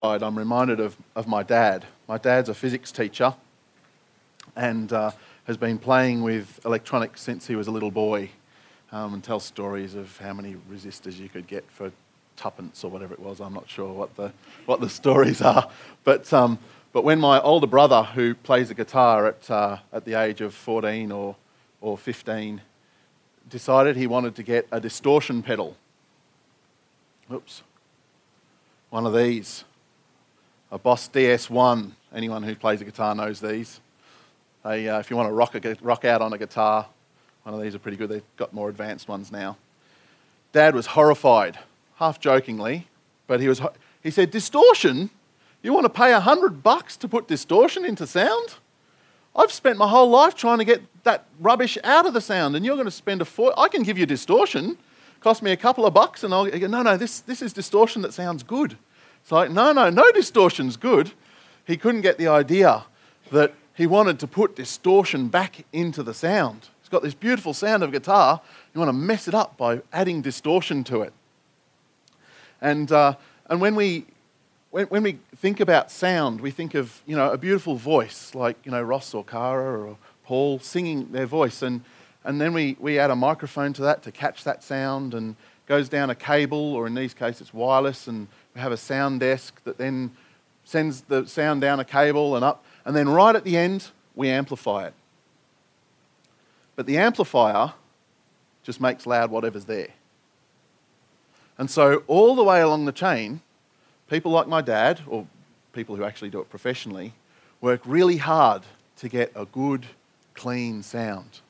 I'm reminded of, of my dad. My dad's a physics teacher and uh, has been playing with electronics since he was a little boy um, and tells stories of how many resistors you could get for tuppence or whatever it was. I'm not sure what the, what the stories are. But, um, but when my older brother, who plays the guitar at, uh, at the age of 14 or, or 15, decided he wanted to get a distortion pedal, oops, one of these a Boss DS1. Anyone who plays a guitar knows these. They, uh, if you want to rock, a, rock out on a guitar, one of these are pretty good. They've got more advanced ones now. Dad was horrified, half jokingly, but he, was, he said, Distortion? You want to pay a hundred bucks to put distortion into sound? I've spent my whole life trying to get that rubbish out of the sound, and you're going to spend a four. I can give you distortion, cost me a couple of bucks, and I'll go, no, no, this, this is distortion that sounds good. It's like, no, no, no distortion's good. He couldn't get the idea that he wanted to put distortion back into the sound. He's got this beautiful sound of guitar. You want to mess it up by adding distortion to it. And, uh, and when, we, when, when we think about sound, we think of you know, a beautiful voice like you know, Ross or Cara or Paul singing their voice. And, and then we, we add a microphone to that to catch that sound and goes down a cable, or in these cases, it's wireless, and we have a sound desk that then sends the sound down a cable and up, and then right at the end, we amplify it. But the amplifier just makes loud whatever's there. And so, all the way along the chain, people like my dad, or people who actually do it professionally, work really hard to get a good, clean sound.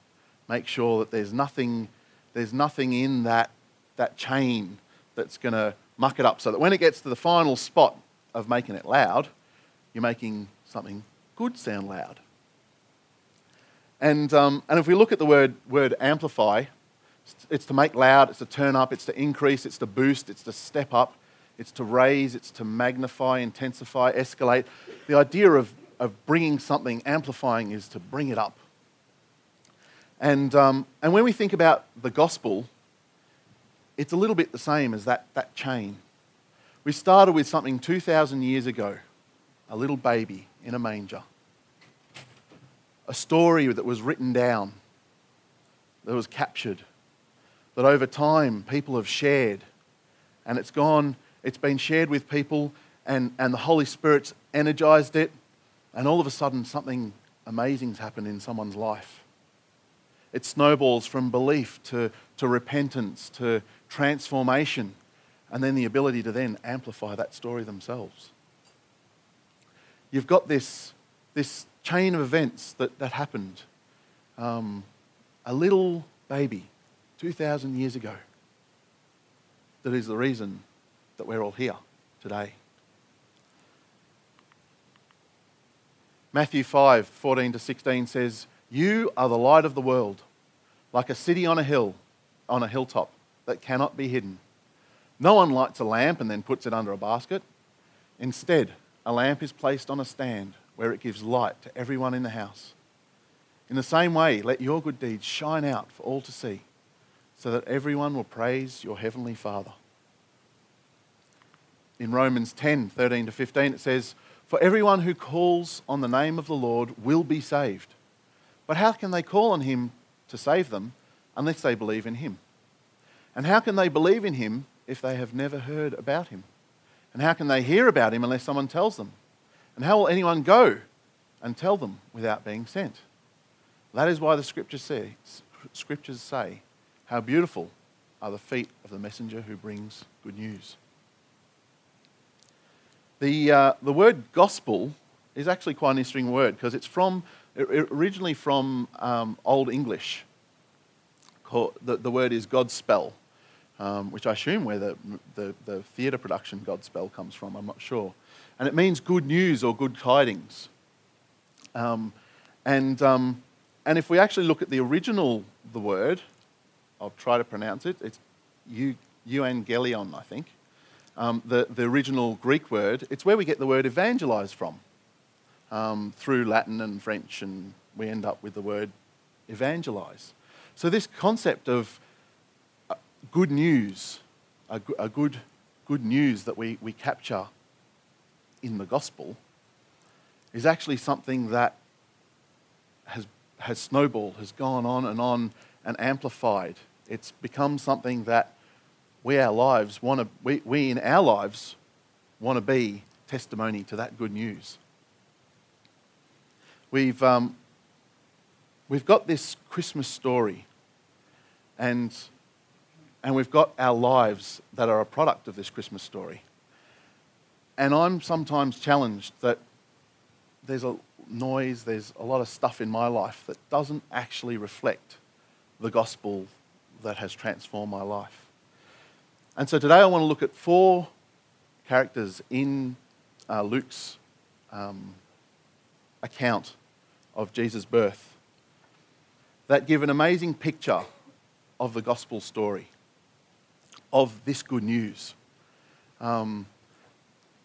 Make sure that there's nothing, there's nothing in that, that chain that's going to muck it up so that when it gets to the final spot of making it loud, you're making something good sound loud. And, um, and if we look at the word, word amplify, it's to make loud, it's to turn up, it's to increase, it's to boost, it's to step up, it's to raise, it's to magnify, intensify, escalate. The idea of, of bringing something, amplifying, is to bring it up. And, um, and when we think about the gospel, it's a little bit the same as that, that chain. We started with something 2,000 years ago a little baby in a manger. A story that was written down, that was captured, that over time people have shared. And it's gone, it's been shared with people, and, and the Holy Spirit's energized it, and all of a sudden something amazing's happened in someone's life. It snowballs from belief to, to repentance to transformation, and then the ability to then amplify that story themselves. You've got this, this chain of events that, that happened. Um, a little baby 2,000 years ago that is the reason that we're all here today. Matthew 5 14 to 16 says, You are the light of the world, like a city on a hill, on a hilltop that cannot be hidden. No one lights a lamp and then puts it under a basket. Instead, a lamp is placed on a stand where it gives light to everyone in the house. In the same way, let your good deeds shine out for all to see, so that everyone will praise your heavenly Father. In Romans 10 13 to 15, it says, For everyone who calls on the name of the Lord will be saved. But how can they call on him to save them unless they believe in him? And how can they believe in him if they have never heard about him? And how can they hear about him unless someone tells them? And how will anyone go and tell them without being sent? That is why the scriptures say, scriptures say how beautiful are the feet of the messenger who brings good news. The, uh, the word gospel is actually quite an interesting word because it's from, originally from um, Old English. Called, the, the word is Godspell um, which I assume where the, the, the theatre production Godspell comes from, I'm not sure. And it means good news or good tidings. Um, and, um, and if we actually look at the original, the word, I'll try to pronounce it, it's euangelion, I think. Um, the, the original Greek word, it's where we get the word evangelize from. Um, through Latin and French, and we end up with the word evangelize. So, this concept of good news, a, a good, good news that we, we capture in the gospel is actually something that has, has snowballed, has gone on and on and amplified. It's become something that we our lives want to, we, we in our lives want to be testimony to that good news. We've, um, we've got this Christmas story, and, and we've got our lives that are a product of this Christmas story. And I'm sometimes challenged that there's a noise, there's a lot of stuff in my life that doesn't actually reflect the gospel that has transformed my life. And so today I want to look at four characters in uh, Luke's um, account of Jesus' birth that give an amazing picture of the gospel story, of this good news. Um,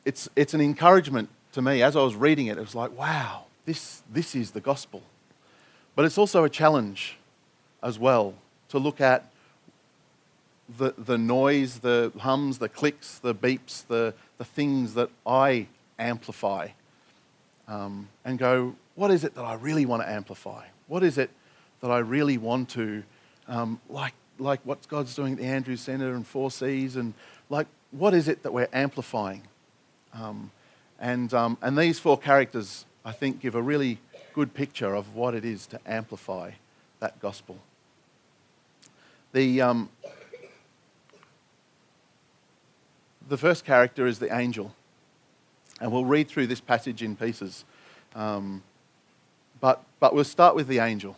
it's, it's an encouragement to me. As I was reading it, it was like, wow, this, this is the gospel. But it's also a challenge as well to look at the, the noise, the hums, the clicks, the beeps, the, the things that I amplify um, and go, what is it that I really want to amplify? What is it that I really want to, um, like, like what God's doing at the Andrews Centre and 4Cs, and like, what is it that we're amplifying? Um, and, um, and these four characters, I think, give a really good picture of what it is to amplify that gospel. The, um, the first character is the angel. And we'll read through this passage in pieces. Um, but, but we'll start with the angel.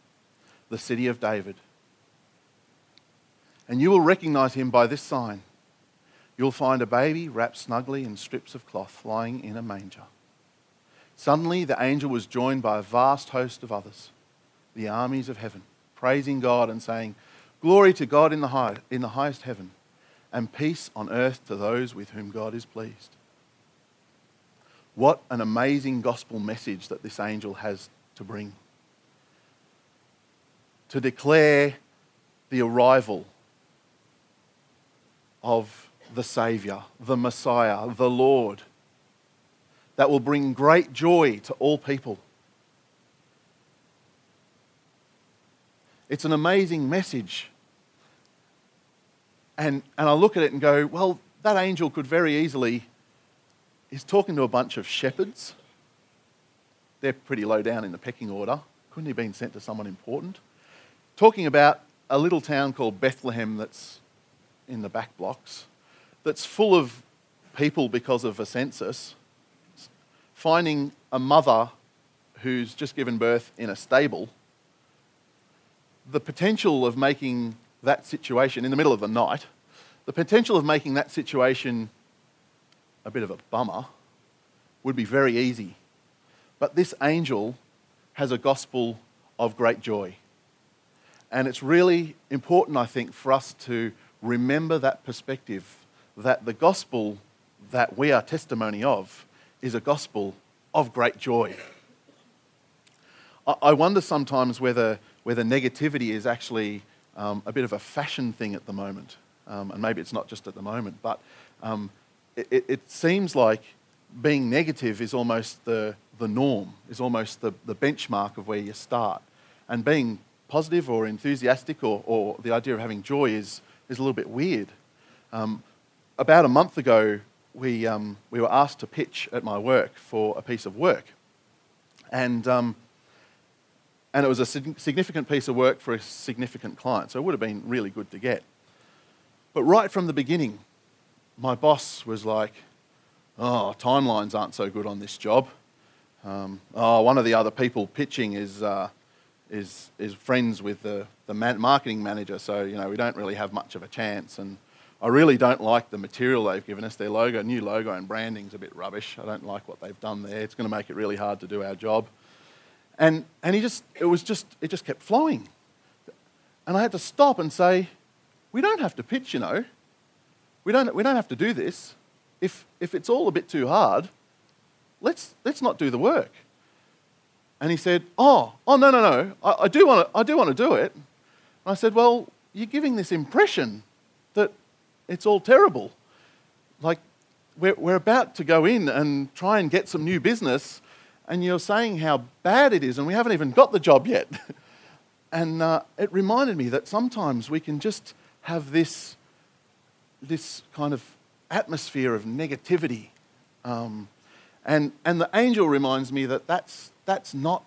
the city of David. And you will recognize him by this sign. You'll find a baby wrapped snugly in strips of cloth lying in a manger. Suddenly, the angel was joined by a vast host of others, the armies of heaven, praising God and saying, Glory to God in the, high, in the highest heaven, and peace on earth to those with whom God is pleased. What an amazing gospel message that this angel has to bring. To declare the arrival of the Saviour, the Messiah, the Lord, that will bring great joy to all people. It's an amazing message. And, and I look at it and go, well, that angel could very easily he's talking to a bunch of shepherds. They're pretty low down in the pecking order. Couldn't he have been sent to someone important? Talking about a little town called Bethlehem that's in the back blocks, that's full of people because of a census, finding a mother who's just given birth in a stable, the potential of making that situation in the middle of the night, the potential of making that situation a bit of a bummer would be very easy. But this angel has a gospel of great joy. And it's really important, I think, for us to remember that perspective that the gospel that we are testimony of is a gospel of great joy. I wonder sometimes whether, whether negativity is actually um, a bit of a fashion thing at the moment. Um, and maybe it's not just at the moment, but um, it, it seems like being negative is almost the, the norm, is almost the, the benchmark of where you start. And being positive or enthusiastic or, or the idea of having joy is, is a little bit weird. Um, about a month ago, we, um, we were asked to pitch at my work for a piece of work. And, um, and it was a significant piece of work for a significant client, so it would have been really good to get. But right from the beginning, my boss was like, oh, timelines aren't so good on this job. Um, oh, one of the other people pitching is, uh, is, is friends with the, the marketing manager, so, you know, we don't really have much of a chance. And, I really don't like the material they've given us. Their logo, new logo and branding's a bit rubbish. I don't like what they've done there. It's going to make it really hard to do our job. And, and he just, it was just, it just kept flowing. And I had to stop and say, we don't have to pitch, you know. We don't, we don't have to do this. If, if it's all a bit too hard, let's, let's not do the work. And he said, oh, oh no, no, no, I, I do want to, do it. And I said, well, you're giving this impression that it's all terrible. Like, we're, we're about to go in and try and get some new business, and you're saying how bad it is, and we haven't even got the job yet. and uh, it reminded me that sometimes we can just have this, this kind of atmosphere of negativity. Um, and, and the angel reminds me that that's, that's not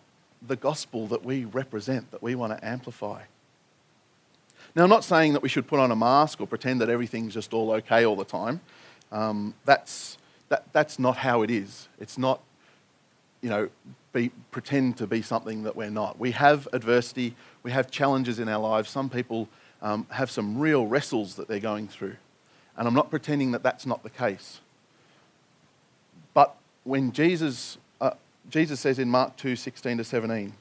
the gospel that we represent, that we want to amplify. Now, I'm not saying that we should put on a mask or pretend that everything's just all okay all the time. Um, that's, that, that's not how it is. It's not, you know, be, pretend to be something that we're not. We have adversity, we have challenges in our lives. Some people um, have some real wrestles that they're going through. And I'm not pretending that that's not the case. When Jesus, uh, Jesus says in Mark 2 16 to 17,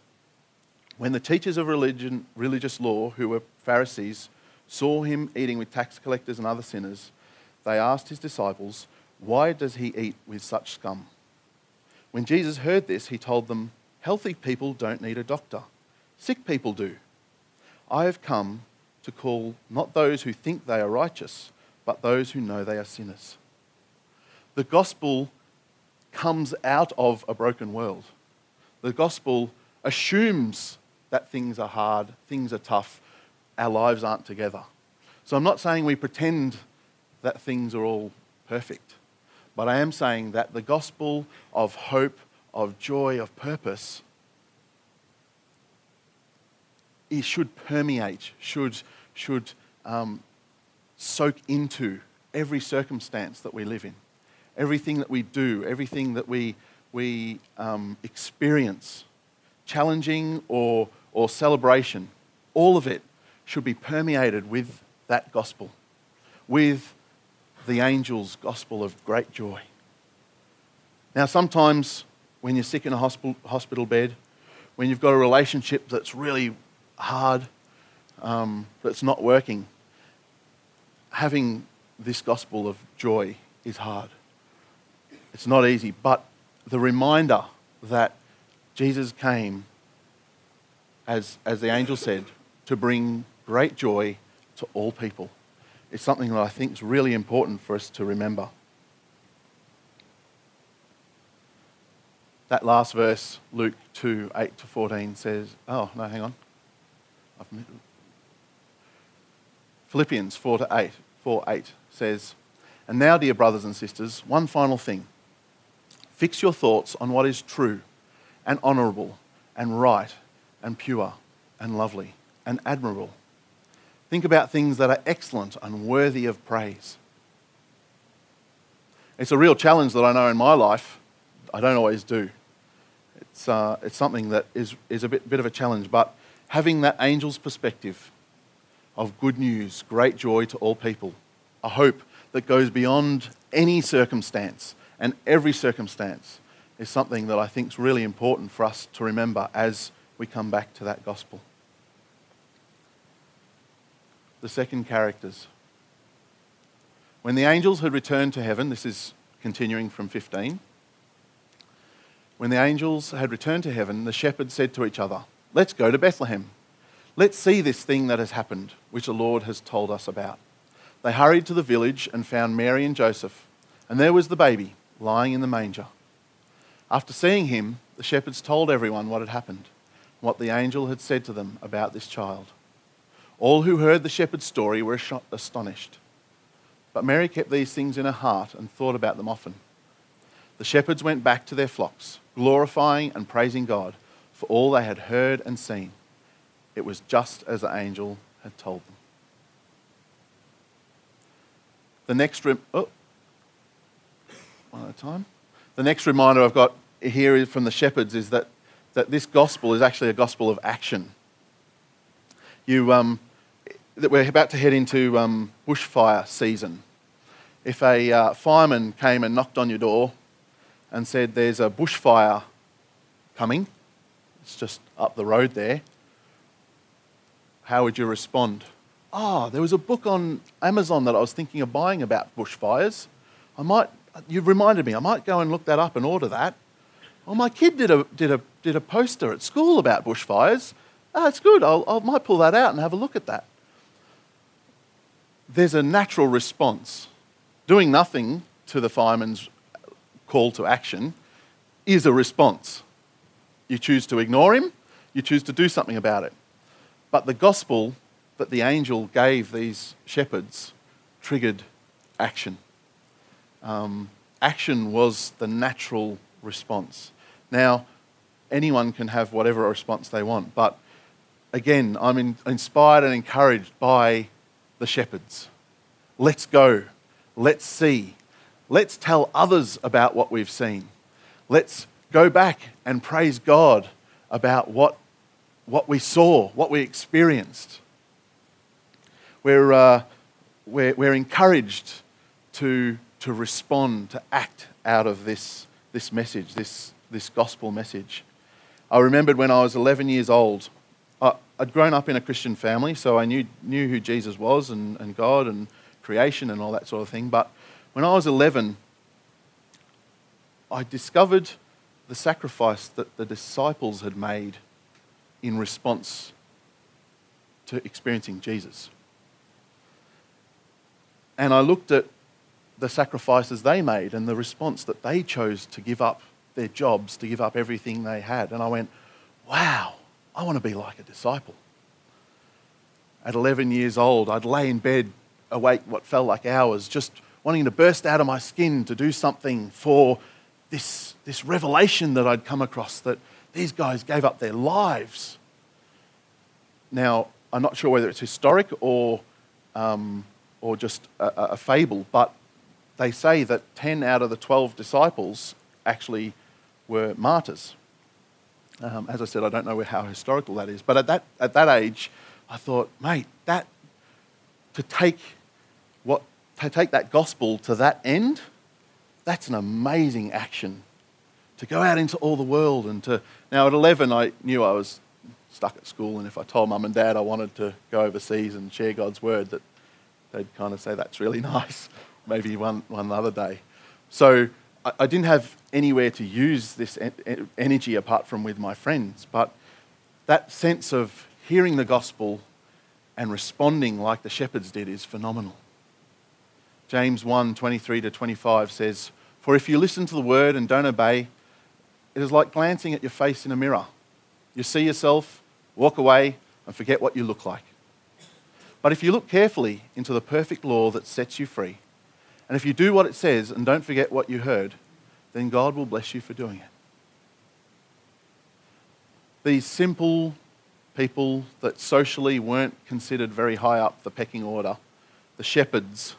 when the teachers of religion, religious law, who were Pharisees, saw him eating with tax collectors and other sinners, they asked his disciples, Why does he eat with such scum? When Jesus heard this, he told them, Healthy people don't need a doctor, sick people do. I have come to call not those who think they are righteous, but those who know they are sinners. The gospel comes out of a broken world. The gospel assumes that things are hard, things are tough, our lives aren't together. So I'm not saying we pretend that things are all perfect, but I am saying that the gospel of hope, of joy, of purpose, it should permeate, should, should um, soak into every circumstance that we live in, everything that we do, everything that we, we um, experience, challenging or or celebration, all of it should be permeated with that gospel, with the angel's gospel of great joy. Now, sometimes when you're sick in a hospital, hospital bed, when you've got a relationship that's really hard, um, that's not working, having this gospel of joy is hard. It's not easy, but the reminder that Jesus came as, as the angel said, to bring great joy to all people. is something that I think is really important for us to remember. That last verse, Luke 2 8 to 14, says, Oh, no, hang on. Philippians 4 to 8, 4 8 says, And now, dear brothers and sisters, one final thing. Fix your thoughts on what is true and honourable and right and pure and lovely and admirable. Think about things that are excellent and worthy of praise. It's a real challenge that I know in my life. I don't always do. It's, uh, it's something that is, is a bit, bit of a challenge, but having that angel's perspective of good news, great joy to all people, a hope that goes beyond any circumstance and every circumstance is something that I think is really important for us to remember as we come back to that gospel. The second characters. When the angels had returned to heaven, this is continuing from 15. When the angels had returned to heaven, the shepherds said to each other, Let's go to Bethlehem. Let's see this thing that has happened, which the Lord has told us about. They hurried to the village and found Mary and Joseph, and there was the baby lying in the manger. After seeing him, the shepherds told everyone what had happened what the angel had said to them about this child. All who heard the shepherd's story were astonished. But Mary kept these things in her heart and thought about them often. The shepherds went back to their flocks, glorifying and praising God for all they had heard and seen. It was just as the angel had told them. The next, re- oh, one at a time. The next reminder I've got here from the shepherds is that that this gospel is actually a gospel of action. You, um, that we're about to head into um, bushfire season. If a uh, fireman came and knocked on your door and said, There's a bushfire coming, it's just up the road there, how would you respond? Oh, there was a book on Amazon that I was thinking of buying about bushfires. I might, you've reminded me, I might go and look that up and order that. Oh, my kid did a, did a, did a poster at school about bushfires. Oh, it's good. I'll, I might pull that out and have a look at that. There's a natural response. Doing nothing to the fireman's call to action is a response. You choose to ignore him, you choose to do something about it. But the gospel that the angel gave these shepherds triggered action. Um, action was the natural response. Now, anyone can have whatever response they want, but again, I'm in, inspired and encouraged by the shepherds. Let's go. Let's see. Let's tell others about what we've seen. Let's go back and praise God about what, what we saw, what we experienced. We're, uh, we're, we're encouraged to, to respond, to act out of this, this message, this, this gospel message. I remembered when I was 11 years old, I, I'd grown up in a Christian family, so I knew, knew who Jesus was and, and God and creation and all that sort of thing. But when I was 11, I discovered the sacrifice that the disciples had made in response to experiencing Jesus. And I looked at the sacrifices they made and the response that they chose to give up their jobs, to give up everything they had. And I went, wow, I want to be like a disciple. At 11 years old, I'd lay in bed awake what felt like hours, just wanting to burst out of my skin to do something for this, this revelation that I'd come across that these guys gave up their lives. Now, I'm not sure whether it's historic or, um, or just a, a fable, but they say that 10 out of the 12 disciples actually were martyrs. Um, as I said, I don't know how historical that is, but at that, at that age, I thought, mate, that to take what to take that gospel to that end, that's an amazing action. To go out into all the world and to. Now, at 11, I knew I was stuck at school, and if I told mum and dad I wanted to go overseas and share God's word, that they'd kind of say, that's really nice. Maybe one, one other day. So I, I didn't have anywhere to use this en- energy apart from with my friends, but that sense of hearing the gospel and responding like the shepherds did is phenomenal. James 1 23 to 25 says, For if you listen to the word and don't obey, it is like glancing at your face in a mirror. You see yourself, walk away, and forget what you look like. But if you look carefully into the perfect law that sets you free, and if you do what it says and don't forget what you heard, then God will bless you for doing it. These simple people that socially weren't considered very high up the pecking order, the shepherds,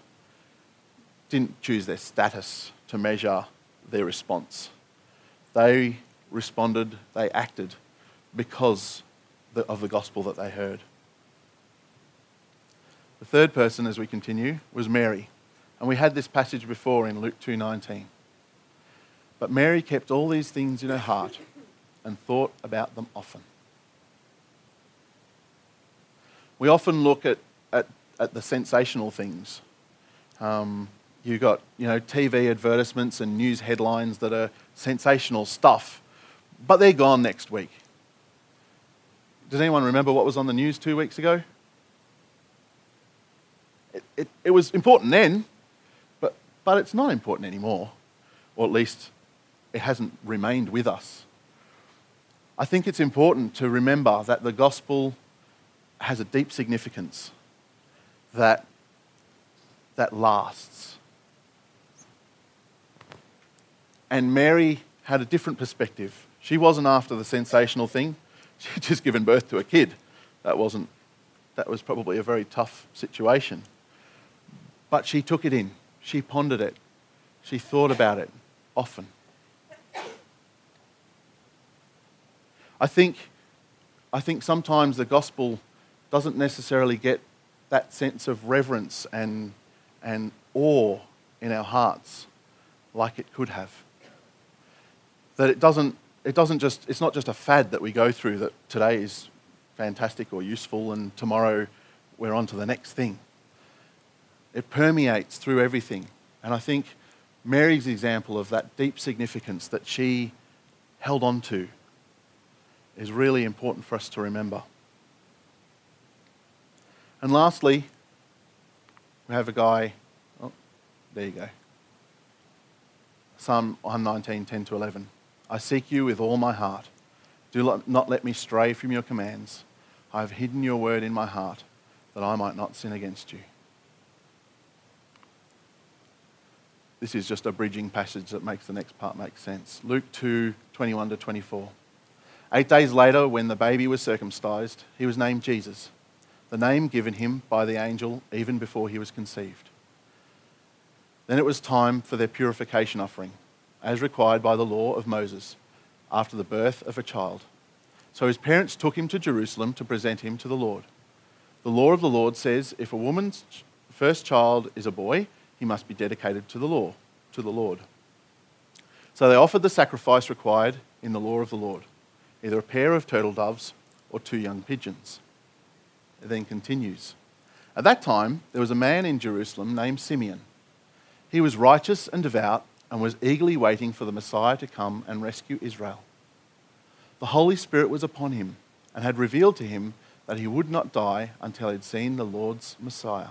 didn't choose their status to measure their response. They responded, they acted because of the gospel that they heard. The third person, as we continue, was Mary. And we had this passage before in Luke 2:19. But Mary kept all these things in her heart and thought about them often. We often look at, at, at the sensational things. Um, You've got you know, TV advertisements and news headlines that are sensational stuff, but they're gone next week. Does anyone remember what was on the news two weeks ago? It, it, it was important then, but, it's not important anymore, or at least it hasn't remained with us. I think it's important to remember that the gospel has a deep significance that, that lasts. And Mary had a different perspective. She wasn't after the sensational thing. She'd just given birth to a kid. That wasn't that was probably a very tough situation. But she took it in. She pondered it. She thought about it often. I think, I think sometimes the gospel doesn't necessarily get that sense of reverence and, and awe in our hearts like it could have. That it doesn't, it doesn't just, it's not just a fad that we go through that today is fantastic or useful and tomorrow we're on to the next thing. It permeates through everything. And I think Mary's example of that deep significance that she held on to is really important for us to remember. And lastly, we have a guy, oh, there you go. Psalm 119, 10 to 11. I seek you with all my heart. Do not let me stray from your commands. I have hidden your word in my heart that I might not sin against you. This is just a bridging passage that makes the next part make sense. Luke 2 21 to 24. Eight days later, when the baby was circumcised, he was named Jesus, the name given him by the angel even before he was conceived. Then it was time for their purification offering, as required by the law of Moses, after the birth of a child. So his parents took him to Jerusalem to present him to the Lord. The law of the Lord says if a woman's first child is a boy, he must be dedicated to the law, to the Lord. So they offered the sacrifice required in the law of the Lord, either a pair of turtle doves or two young pigeons. It then continues. At that time, there was a man in Jerusalem named Simeon. He was righteous and devout and was eagerly waiting for the Messiah to come and rescue Israel. The Holy Spirit was upon him and had revealed to him that he would not die until he had seen the Lord's Messiah.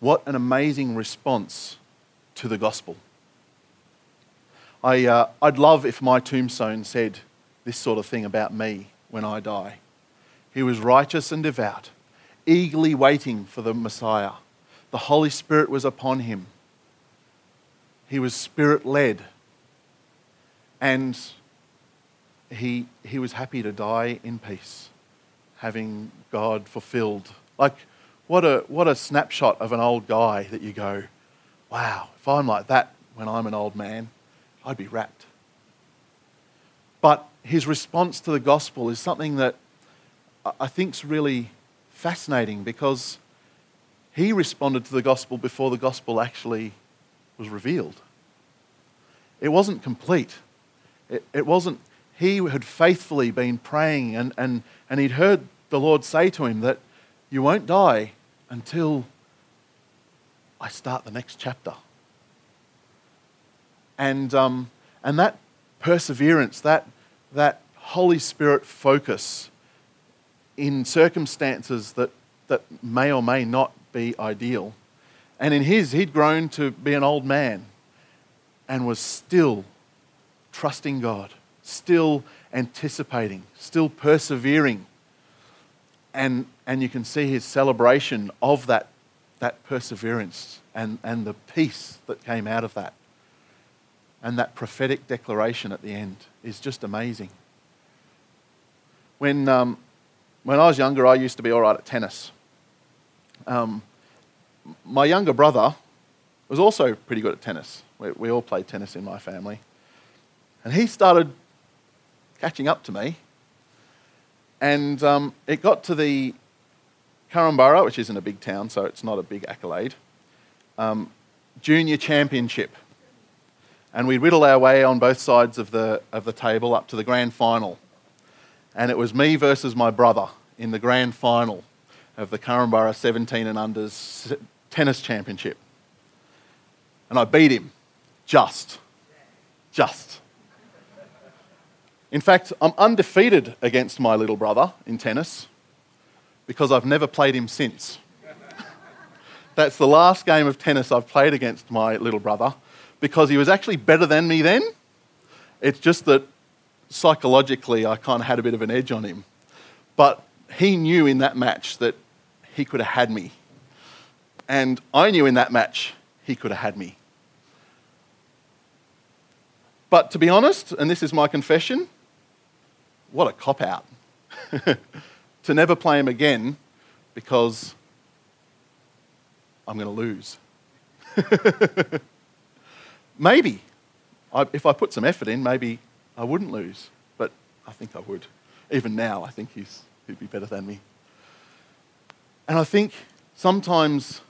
What an amazing response to the gospel. I, uh, I'd love if my tombstone said this sort of thing about me when I die. He was righteous and devout, eagerly waiting for the Messiah. The Holy Spirit was upon him. He was spirit led. And he, he was happy to die in peace having God fulfilled. Like, what a, what a snapshot of an old guy that you go, wow, if I'm like that when I'm an old man, I'd be wrapped. But his response to the gospel is something that I think is really fascinating because he responded to the gospel before the gospel actually was revealed. It wasn't complete. It, it wasn't, he had faithfully been praying and, and, and he'd heard the Lord say to him that you won't die until I start the next chapter. And, um, and that perseverance, that, that Holy Spirit focus in circumstances that, that may or may not be ideal. And in his, he'd grown to be an old man and was still trusting God, still anticipating, still persevering. And, and you can see his celebration of that, that perseverance and, and the peace that came out of that. And that prophetic declaration at the end is just amazing. When, um, when I was younger, I used to be all right at tennis. Um, my younger brother was also pretty good at tennis. We, we all played tennis in my family. And he started catching up to me. And um, it got to the Korumburra, which isn't a big town, so it's not a big accolade, um, junior championship. And we whittled our way on both sides of the, of the table up to the grand final. And it was me versus my brother in the grand final of the Korumburra 17 and unders tennis championship. And I beat him. Just. Just. In fact, I'm undefeated against my little brother in tennis because I've never played him since. That's the last game of tennis I've played against my little brother because he was actually better than me then. It's just that psychologically I kind of had a bit of an edge on him. But he knew in that match that he could have had me And I knew in that match he could have had me. But to be honest, and this is my confession, what a cop out. to never play him again because I'm going to lose. maybe. I, if I put some effort in, maybe I wouldn't lose. But I think I would. Even now, I think he's, he'd be better than me. And I think sometimes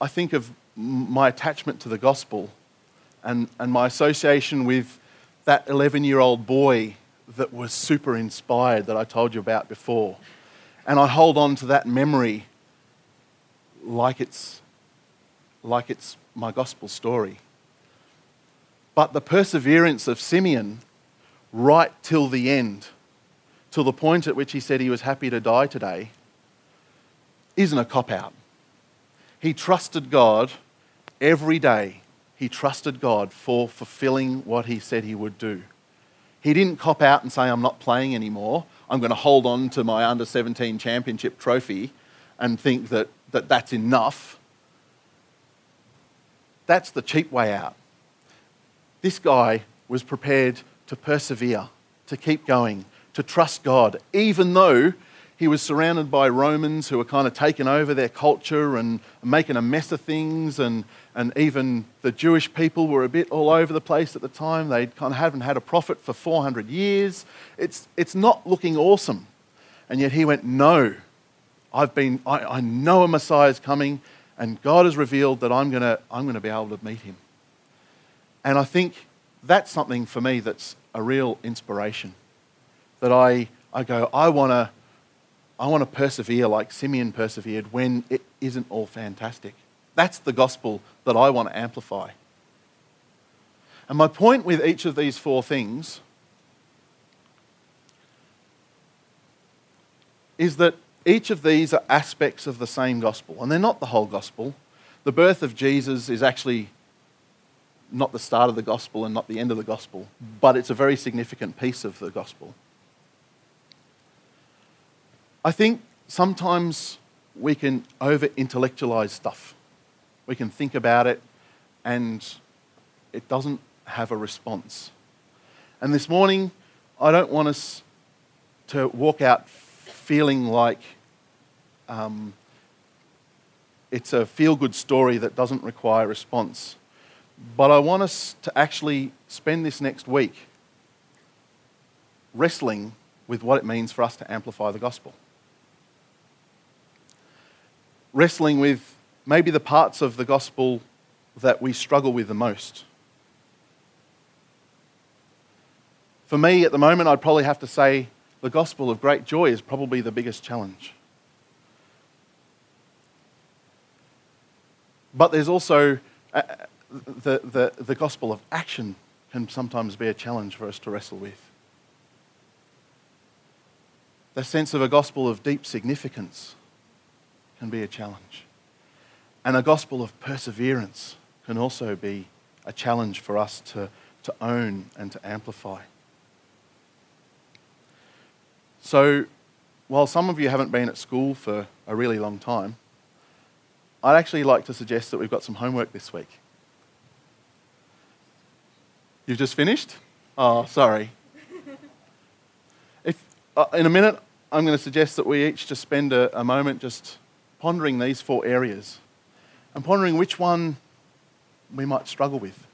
I think of my attachment to the gospel and, and my association with that 11 year old boy that was super inspired that I told you about before. And I hold on to that memory like it's, like it's my gospel story. But the perseverance of Simeon right till the end, till the point at which he said he was happy to die today, isn't a cop out. He trusted God every day. He trusted God for fulfilling what he said he would do. He didn't cop out and say, I'm not playing anymore. I'm going to hold on to my under 17 championship trophy and think that, that that's enough. That's the cheap way out. This guy was prepared to persevere, to keep going, to trust God, even though he was surrounded by Romans who were kind of taking over their culture and making a mess of things. And, and even the Jewish people were a bit all over the place at the time. They kind of haven't had a prophet for 400 years. It's, it's not looking awesome. And yet he went, No, I've been, I, I know a Messiah is coming, and God has revealed that I'm going to I'm going to be able to meet him. And I think that's something for me that's a real inspiration. That I, I go, I want to I want to persevere like Simeon persevered when it isn't all fantastic. That's the gospel that I want to amplify. And my point with each of these four things is that each of these are aspects of the same gospel, and they're not the whole gospel. The birth of Jesus is actually not the start of the gospel and not the end of the gospel, but it's a very significant piece of the gospel. I think sometimes we can over intellectualize stuff. We can think about it and it doesn't have a response. And this morning, I don't want us to walk out feeling like um, it's a feel good story that doesn't require response. But I want us to actually spend this next week wrestling with what it means for us to amplify the gospel wrestling with maybe the parts of the gospel that we struggle with the most. For me, at the moment, I'd probably have to say the gospel of great joy is probably the biggest challenge. But there's also uh, the, the, the gospel of action can sometimes be a challenge for us to wrestle with. The sense of a gospel of deep significance can be a challenge. And a gospel of perseverance can also be a challenge for us to, to own and to amplify. So, while some of you haven't been at school for a really long time, I'd actually like to suggest that we've got some homework this week. You've just finished? Oh, sorry. If, uh, in a minute, I'm going to suggest that we each just spend a, a moment just pondering these four areas and pondering which one we might struggle with.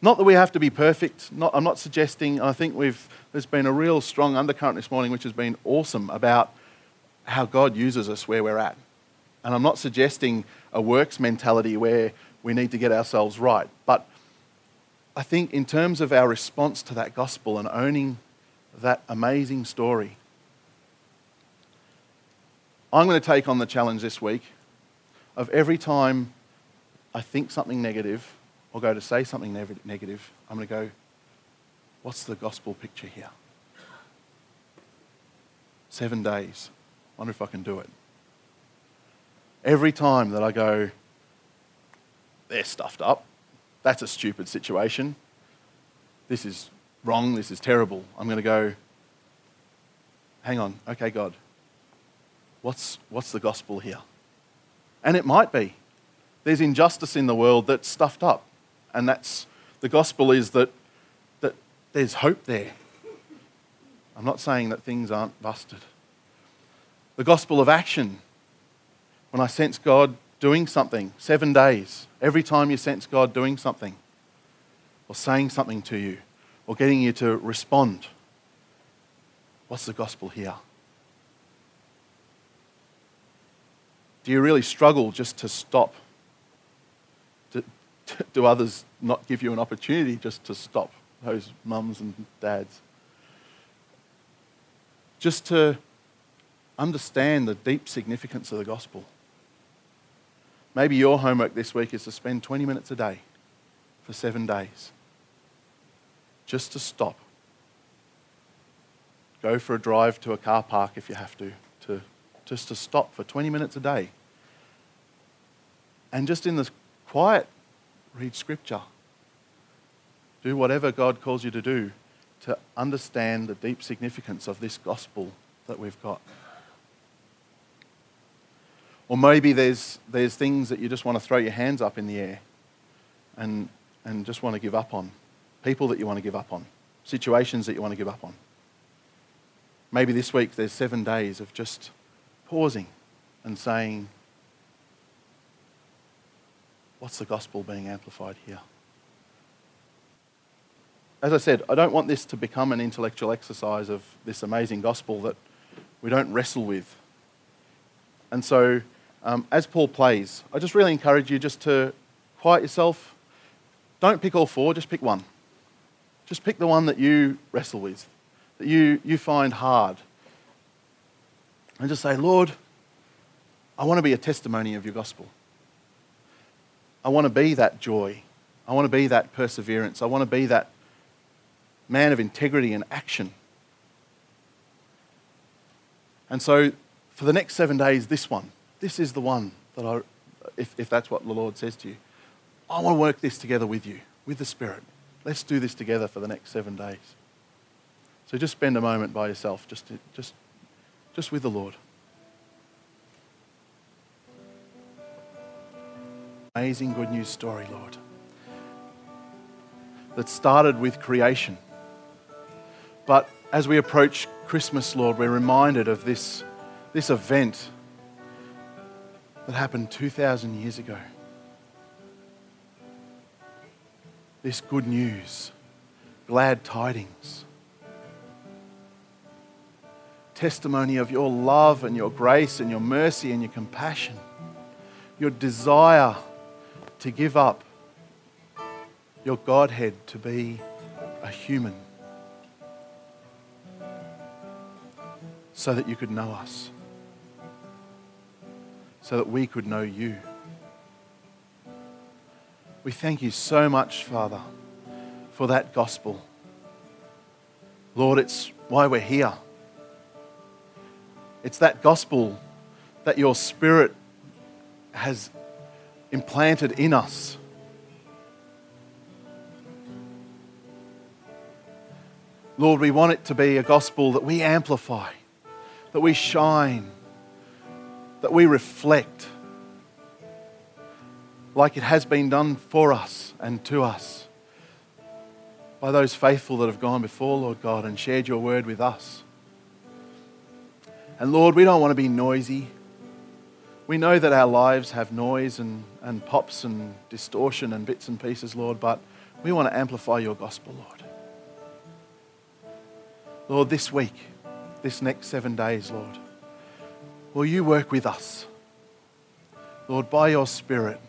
Not that we have to be perfect. Not, I'm not suggesting, I think we've, there's been a real strong undercurrent this morning which has been awesome about how God uses us where we're at. And I'm not suggesting a works mentality where we need to get ourselves right. But I think in terms of our response to that gospel and owning that amazing story, I'm going to take on the challenge this week of every time I think something negative or go to say something negative, I'm going to go, what's the gospel picture here? Seven days. Wonder if I can do it. Every time that I go, they're stuffed up. That's a stupid situation. This is wrong. This is terrible. I'm going to go, hang on. Okay, God, What's, what's the gospel here? And it might be. There's injustice in the world that's stuffed up. And that's the gospel is that, that there's hope there. I'm not saying that things aren't busted. The gospel of action, when I sense God doing something, seven days, every time you sense God doing something, or saying something to you, or getting you to respond, what's the gospel here? Do you really struggle just to stop? Do, do others not give you an opportunity just to stop, those mums and dads? Just to understand the deep significance of the gospel. Maybe your homework this week is to spend 20 minutes a day for seven days. Just to stop. Go for a drive to a car park if you have to, to just to stop for 20 minutes a day. And just in the quiet, read scripture. Do whatever God calls you to do to understand the deep significance of this gospel that we've got. Or maybe there's, there's things that you just want to throw your hands up in the air and, and just want to give up on. People that you want to give up on. Situations that you want to give up on. Maybe this week there's seven days of just pausing and saying, What's the gospel being amplified here? As I said, I don't want this to become an intellectual exercise of this amazing gospel that we don't wrestle with. And so um, as Paul plays, I just really encourage you just to quiet yourself. Don't pick all four, just pick one. Just pick the one that you wrestle with, that you, you find hard. And just say, Lord, I want to be a testimony of your gospel. I want to be that joy. I want to be that perseverance. I want to be that man of integrity and action. And so, for the next seven days, this one this is the one that I, if, if that's what the Lord says to you, I want to work this together with you, with the Spirit. Let's do this together for the next seven days. So just spend a moment by yourself, just, to, just, just with the Lord. Amazing good news story, Lord, that started with creation. But as we approach Christmas, Lord, we're reminded of this, this event that happened 2,000 years ago. This good news, glad tidings, testimony of your love and your grace and your mercy and your compassion, your desire to give up your Godhead to be a human so that you could know us so that we could know you. We thank you so much, Father, for that gospel. Lord, it's why we're here. It's that gospel that your Spirit has implanted in us. Lord, we want it to be a gospel that we amplify, that we shine, that we reflect like it has been done for us and to us by those faithful that have gone before, Lord God, and shared your word with us. And Lord, we don't want to be noisy. We know that our lives have noise and, and pops and distortion and bits and pieces, Lord, but we want to amplify your gospel, Lord. Lord, this week, this next seven days, Lord, Will you work with us? Lord, by your Spirit,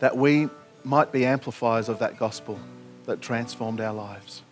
that we might be amplifiers of that gospel that transformed our lives.